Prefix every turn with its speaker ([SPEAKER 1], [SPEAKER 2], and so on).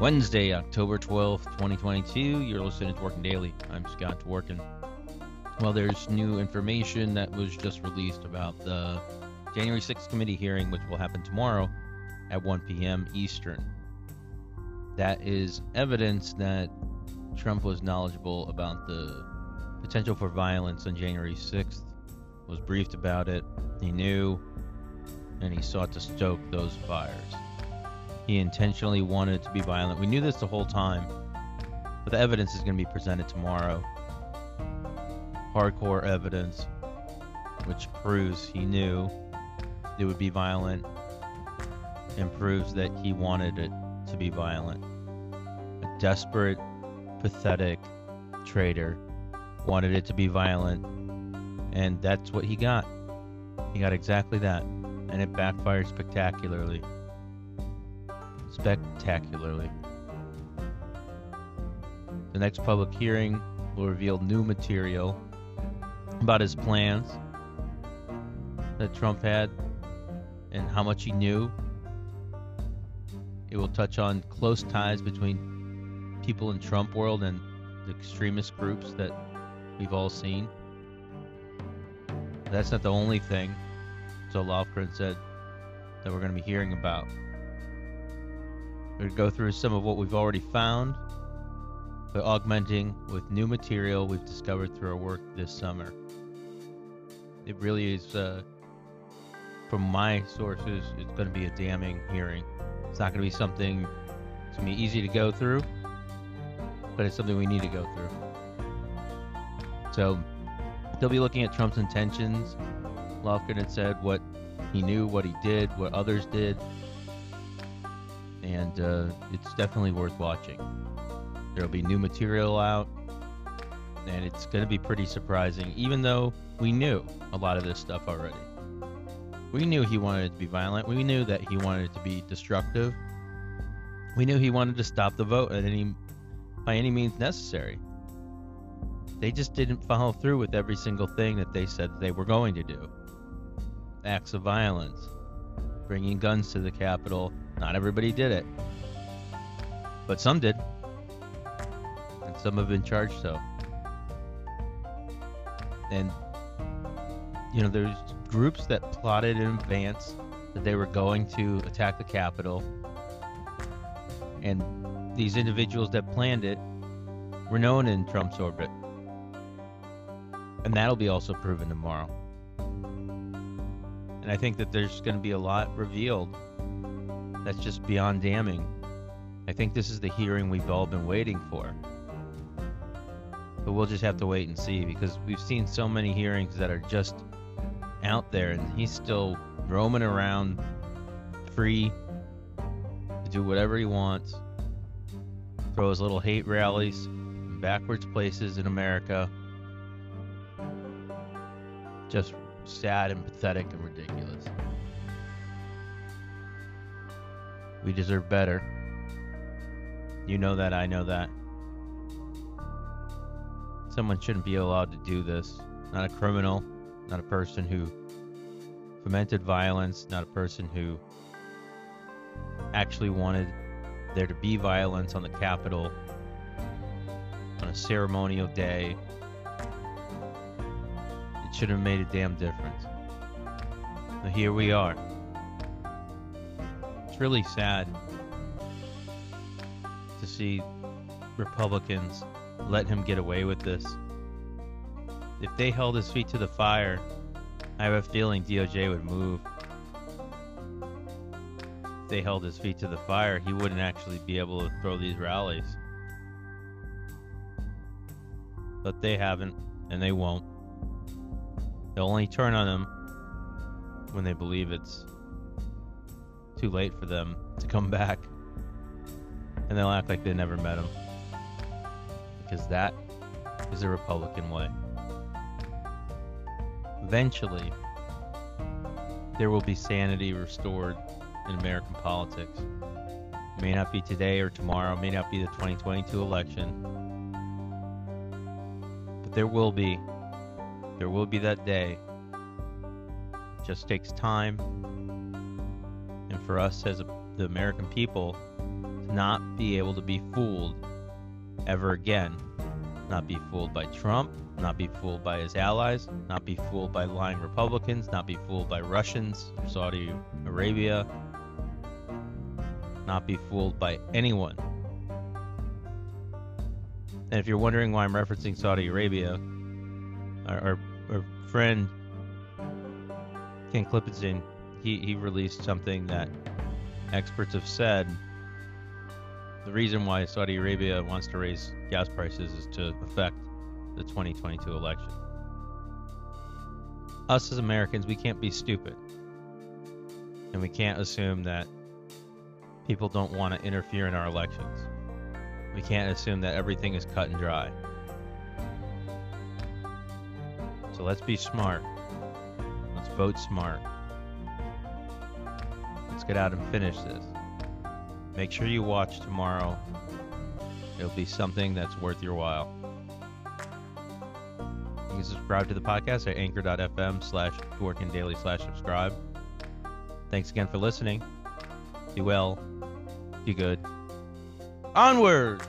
[SPEAKER 1] Wednesday, October 12th, 2022. You're listening to Dworkin Daily. I'm Scott Dworkin. Well, there's new information that was just released about the January 6th committee hearing, which will happen tomorrow at 1 p.m. Eastern. That is evidence that Trump was knowledgeable about the potential for violence on January 6th, was briefed about it, he knew, and he sought to stoke those fires. He intentionally wanted it to be violent. We knew this the whole time, but the evidence is going to be presented tomorrow. Hardcore evidence, which proves he knew it would be violent and proves that he wanted it to be violent. A desperate, pathetic traitor wanted it to be violent, and that's what he got. He got exactly that, and it backfired spectacularly spectacularly. The next public hearing will reveal new material about his plans that Trump had and how much he knew. It will touch on close ties between people in Trump world and the extremist groups that we've all seen. That's not the only thing, so Lofgren said, that we're going to be hearing about. We're going to go through some of what we've already found, but augmenting with new material we've discovered through our work this summer. It really is, uh, from my sources, it's going to be a damning hearing. It's not going to be something, it's going to be easy to go through, but it's something we need to go through. So, they'll be looking at Trump's intentions. Lofgren had said what he knew, what he did, what others did, and uh, it's definitely worth watching. There'll be new material out, and it's going to be pretty surprising, even though we knew a lot of this stuff already. We knew he wanted it to be violent. We knew that he wanted it to be destructive. We knew he wanted to stop the vote at any by any means necessary. They just didn't follow through with every single thing that they said they were going to do. Acts of violence, bringing guns to the Capitol, not everybody did it, but some did, and some have been charged so. And you know, there's groups that plotted in advance that they were going to attack the Capitol, and these individuals that planned it were known in Trump's orbit, and that'll be also proven tomorrow. And I think that there's going to be a lot revealed that's just beyond damning. I think this is the hearing we've all been waiting for. But we'll just have to wait and see because we've seen so many hearings that are just out there and he's still roaming around free to do whatever he wants. Throw his little hate rallies backwards places in America. Just sad and pathetic and ridiculous. We deserve better. You know that, I know that. Someone shouldn't be allowed to do this. Not a criminal, not a person who fomented violence, not a person who actually wanted there to be violence on the Capitol on a ceremonial day. It should have made a damn difference. But here we are It's really sad to see Republicans let him get away with this. If they held his feet to the fire, I have a feeling DOJ would move. If they held his feet to the fire, he wouldn't actually be able to throw these rallies. But they haven't, and they won't. They'll only turn on him when they believe it's too late for them to come back. And they'll act like they never met him. Because that is a Republican way. Eventually, there will be sanity restored in American politics. It may not be today or tomorrow, it may not be the 2022 election. But there will be. There will be that day. It just takes time and for us as a, the American people to not be able to be fooled ever again. Not be fooled by Trump, not be fooled by his allies, not be fooled by lying Republicans, not be fooled by Russians or Saudi Arabia, not be fooled by anyone. And if you're wondering why I'm referencing Saudi Arabia, our, our, our friend Ken Klippenstein, he, he released something that experts have said the reason why Saudi Arabia wants to raise gas prices is to affect the 2022 election. Us as Americans, we can't be stupid. And we can't assume that people don't want to interfere in our elections. We can't assume that everything is cut and dry. So let's be smart. Let's vote smart. Let's get out and finish this. Make sure you watch tomorrow. It'll be something that's worth your while. You can subscribe to the podcast at anchor.fm slash daily slash subscribe. Thanks again for listening. Do well. Do good. Onward!